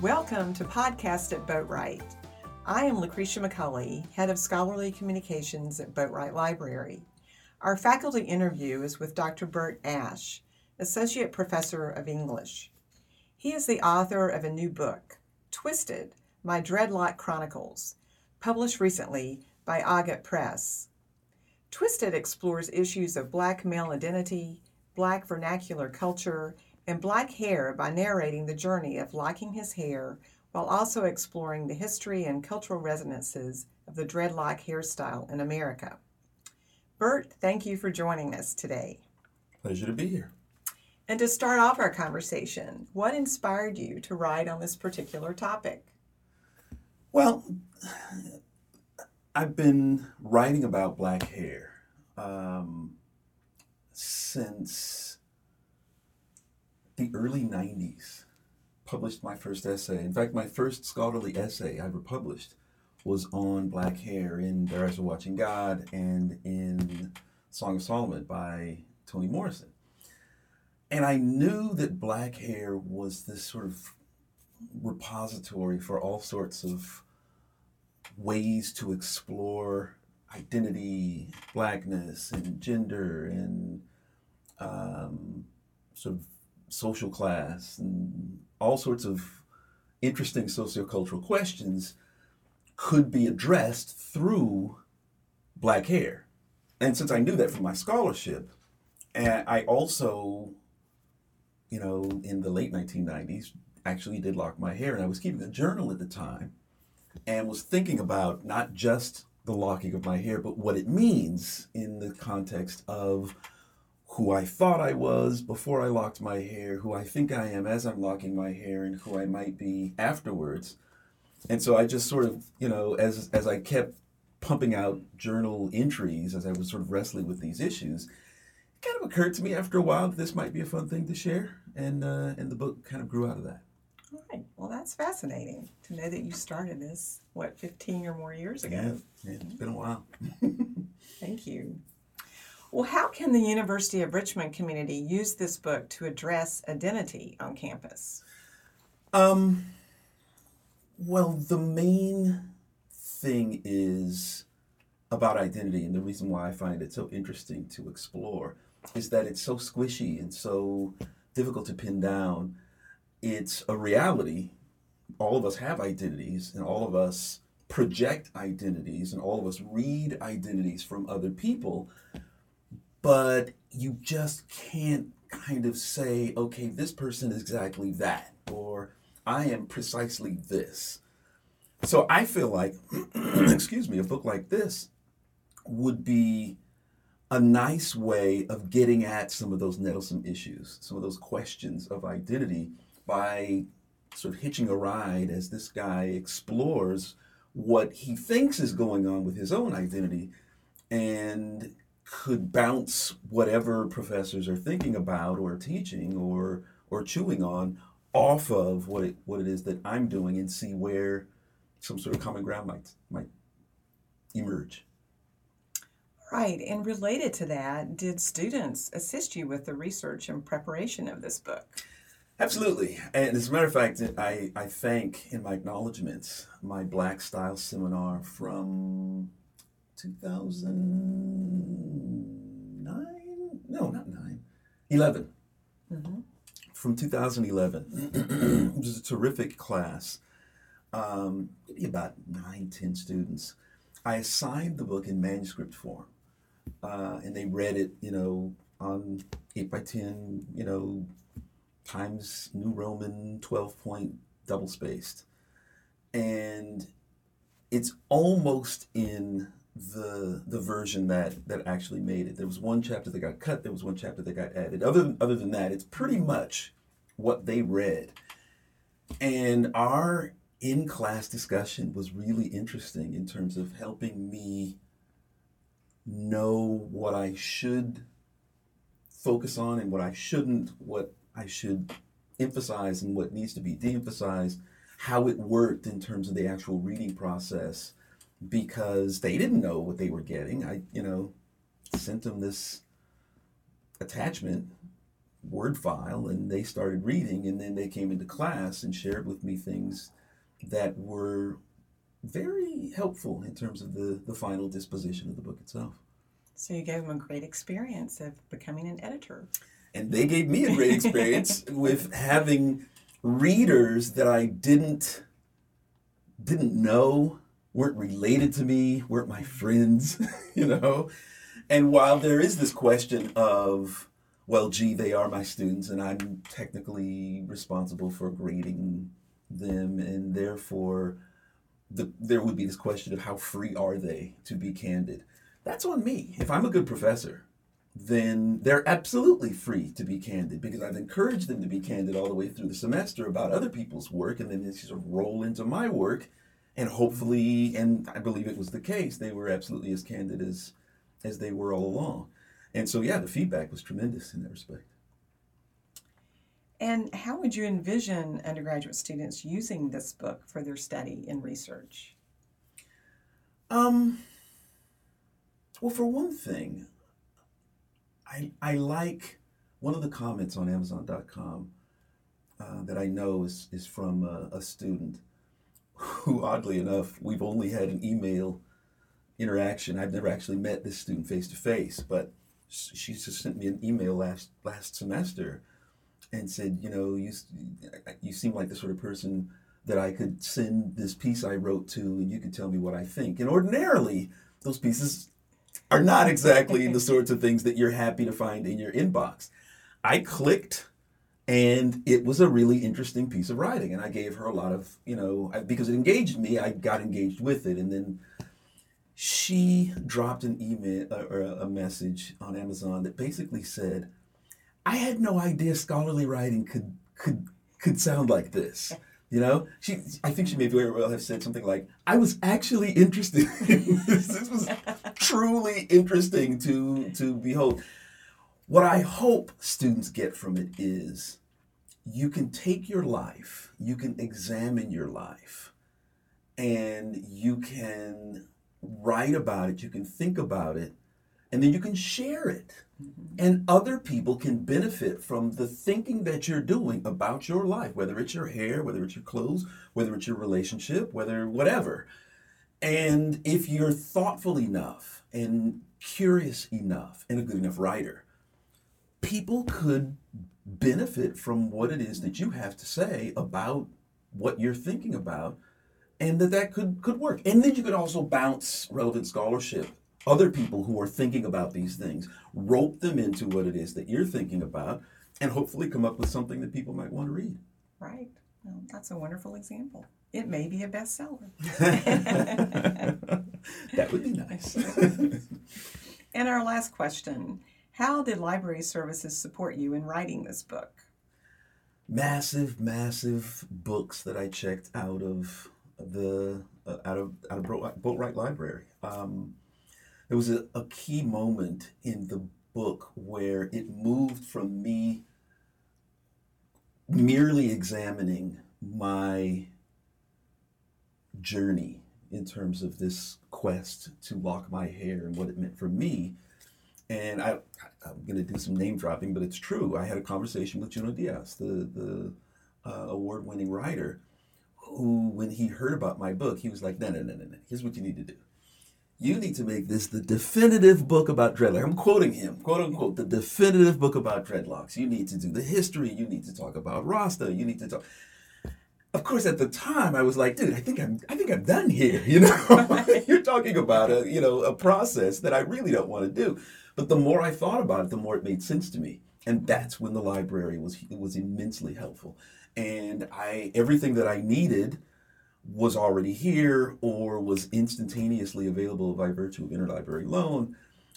Welcome to Podcast at Boatwright. I am Lucretia McCulley, Head of Scholarly Communications at Boatwright Library. Our faculty interview is with Dr. Bert Ashe, Associate Professor of English. He is the author of a new book, Twisted My Dreadlock Chronicles, published recently by Agate Press. Twisted explores issues of Black male identity, Black vernacular culture, and Black hair by narrating the journey of locking his hair while also exploring the history and cultural resonances of the dreadlock hairstyle in America. Bert, thank you for joining us today. Pleasure to be here. And to start off our conversation, what inspired you to write on this particular topic? Well, I've been writing about black hair um, since the early 90s, published my first essay. In fact, my first scholarly essay I ever published was on black hair in Their Eyes Are Watching God and in Song of Solomon by Toni Morrison. And I knew that black hair was this sort of repository for all sorts of ways to explore identity, blackness, and gender, and um, sort of social class and all sorts of interesting sociocultural questions could be addressed through black hair. And since I knew that from my scholarship, and I also, you know, in the late 1990s, actually did lock my hair, and I was keeping a journal at the time and was thinking about not just the locking of my hair, but what it means in the context of who I thought I was before I locked my hair, who I think I am as I'm locking my hair, and who I might be afterwards. And so I just sort of, you know, as as I kept pumping out journal entries as I was sort of wrestling with these issues, it kind of occurred to me after a while that this might be a fun thing to share, and uh, and the book kind of grew out of that. All right. Well, that's fascinating to know that you started this what 15 or more years ago. Yeah, yeah it's been a while. Thank you. Well, how can the University of Richmond community use this book to address identity on campus? Um, well, the main thing is about identity, and the reason why I find it so interesting to explore is that it's so squishy and so difficult to pin down. It's a reality. All of us have identities, and all of us project identities, and all of us read identities from other people but you just can't kind of say, okay, this person is exactly that, or I am precisely this. So I feel like, excuse me, a book like this would be a nice way of getting at some of those nettlesome issues, some of those questions of identity by sort of hitching a ride as this guy explores what he thinks is going on with his own identity and could bounce whatever professors are thinking about or teaching or or chewing on off of what it what it is that I'm doing and see where some sort of common ground might might emerge. Right, and related to that, did students assist you with the research and preparation of this book? Absolutely. And as a matter of fact, I, I thank in my acknowledgments my Black Style seminar from 2009? No, not 9. 11. Mm-hmm. From 2011. it was a terrific class. Um, maybe about nine, ten students. I assigned the book in manuscript form. Uh, and they read it, you know, on 8 by 10, you know, Times New Roman 12 point double spaced. And it's almost in the the version that that actually made it. There was one chapter that got cut. There was one chapter that got added. Other than, other than that, it's pretty much what they read. And our in class discussion was really interesting in terms of helping me know what I should focus on and what I shouldn't, what I should emphasize and what needs to be de-emphasized, how it worked in terms of the actual reading process because they didn't know what they were getting. I, you know, sent them this attachment word file and they started reading and then they came into class and shared with me things that were very helpful in terms of the, the final disposition of the book itself. So you gave them a great experience of becoming an editor. And they gave me a great experience with having readers that I didn't didn't know, weren't related to me, weren't my friends, you know. And while there is this question of, well, gee, they are my students and I'm technically responsible for grading them, and therefore the, there would be this question of how free are they to be candid. That's on me. If I'm a good professor, then they're absolutely free to be candid because I've encouraged them to be candid all the way through the semester about other people's work, and then they sort of roll into my work, and hopefully, and I believe it was the case, they were absolutely as candid as as they were all along. And so, yeah, the feedback was tremendous in that respect. And how would you envision undergraduate students using this book for their study and research? Um, well, for one thing, I, I like one of the comments on Amazon.com uh, that I know is, is from a, a student who, oddly enough, we've only had an email interaction. I've never actually met this student face to face, but she just sent me an email last last semester and said, you know, you you seem like the sort of person that I could send this piece I wrote to, and you could tell me what I think. And ordinarily, those pieces are not exactly the sorts of things that you're happy to find in your inbox. I clicked and it was a really interesting piece of writing and i gave her a lot of you know because it engaged me i got engaged with it and then she dropped an email uh, or a message on amazon that basically said i had no idea scholarly writing could could could sound like this you know? She i think she may very well have said something like i was actually interested in this. This was truly interesting to to behold what I hope students get from it is you can take your life, you can examine your life, and you can write about it, you can think about it, and then you can share it. Mm-hmm. And other people can benefit from the thinking that you're doing about your life, whether it's your hair, whether it's your clothes, whether it's your relationship, whether whatever. And if you're thoughtful enough and curious enough and a good enough writer, people could benefit from what it is that you have to say about what you're thinking about and that that could could work. And then you could also bounce relevant scholarship other people who are thinking about these things rope them into what it is that you're thinking about and hopefully come up with something that people might want to read. Right. Well, that's a wonderful example. It may be a bestseller. That would be nice. And our last question how did library services support you in writing this book? Massive, massive books that I checked out of the uh, out of out of Boatwright Library. Um, there was a, a key moment in the book where it moved from me merely examining my journey in terms of this quest to lock my hair and what it meant for me and I, I'm going to do some name dropping, but it's true. I had a conversation with Junot Díaz, the, the uh, award winning writer, who, when he heard about my book, he was like, no, no, no, no, no. Here's what you need to do. You need to make this the definitive book about dreadlocks. I'm quoting him, quote unquote, the definitive book about dreadlocks. You need to do the history. You need to talk about Rasta. You need to talk of course, at the time, I was like, dude, I think I'm, I think I'm done here. You know, you're talking about a, you know, a process that I really don't want to do. But the more I thought about it, the more it made sense to me, and that's when the library was was immensely helpful. And I, everything that I needed was already here or was instantaneously available by virtue of interlibrary loan.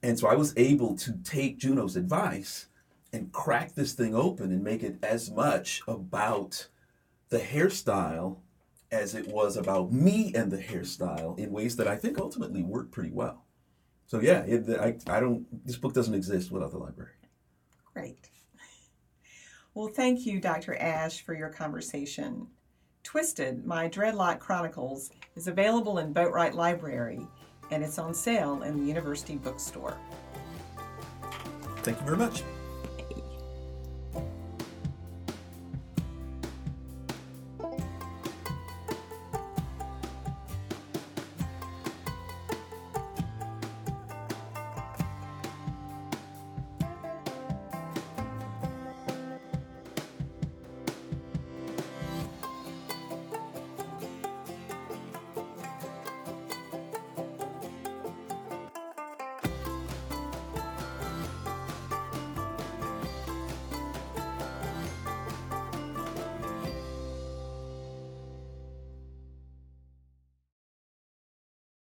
And so I was able to take Junot's advice and crack this thing open and make it as much about the hairstyle as it was about me and the hairstyle in ways that I think ultimately worked pretty well. So yeah, it, I, I don't. This book doesn't exist without the library. Great. Well, thank you, Dr. Ashe, for your conversation. Twisted, My Dreadlock Chronicles, is available in Boatwright Library, and it's on sale in the University Bookstore. Thank you very much.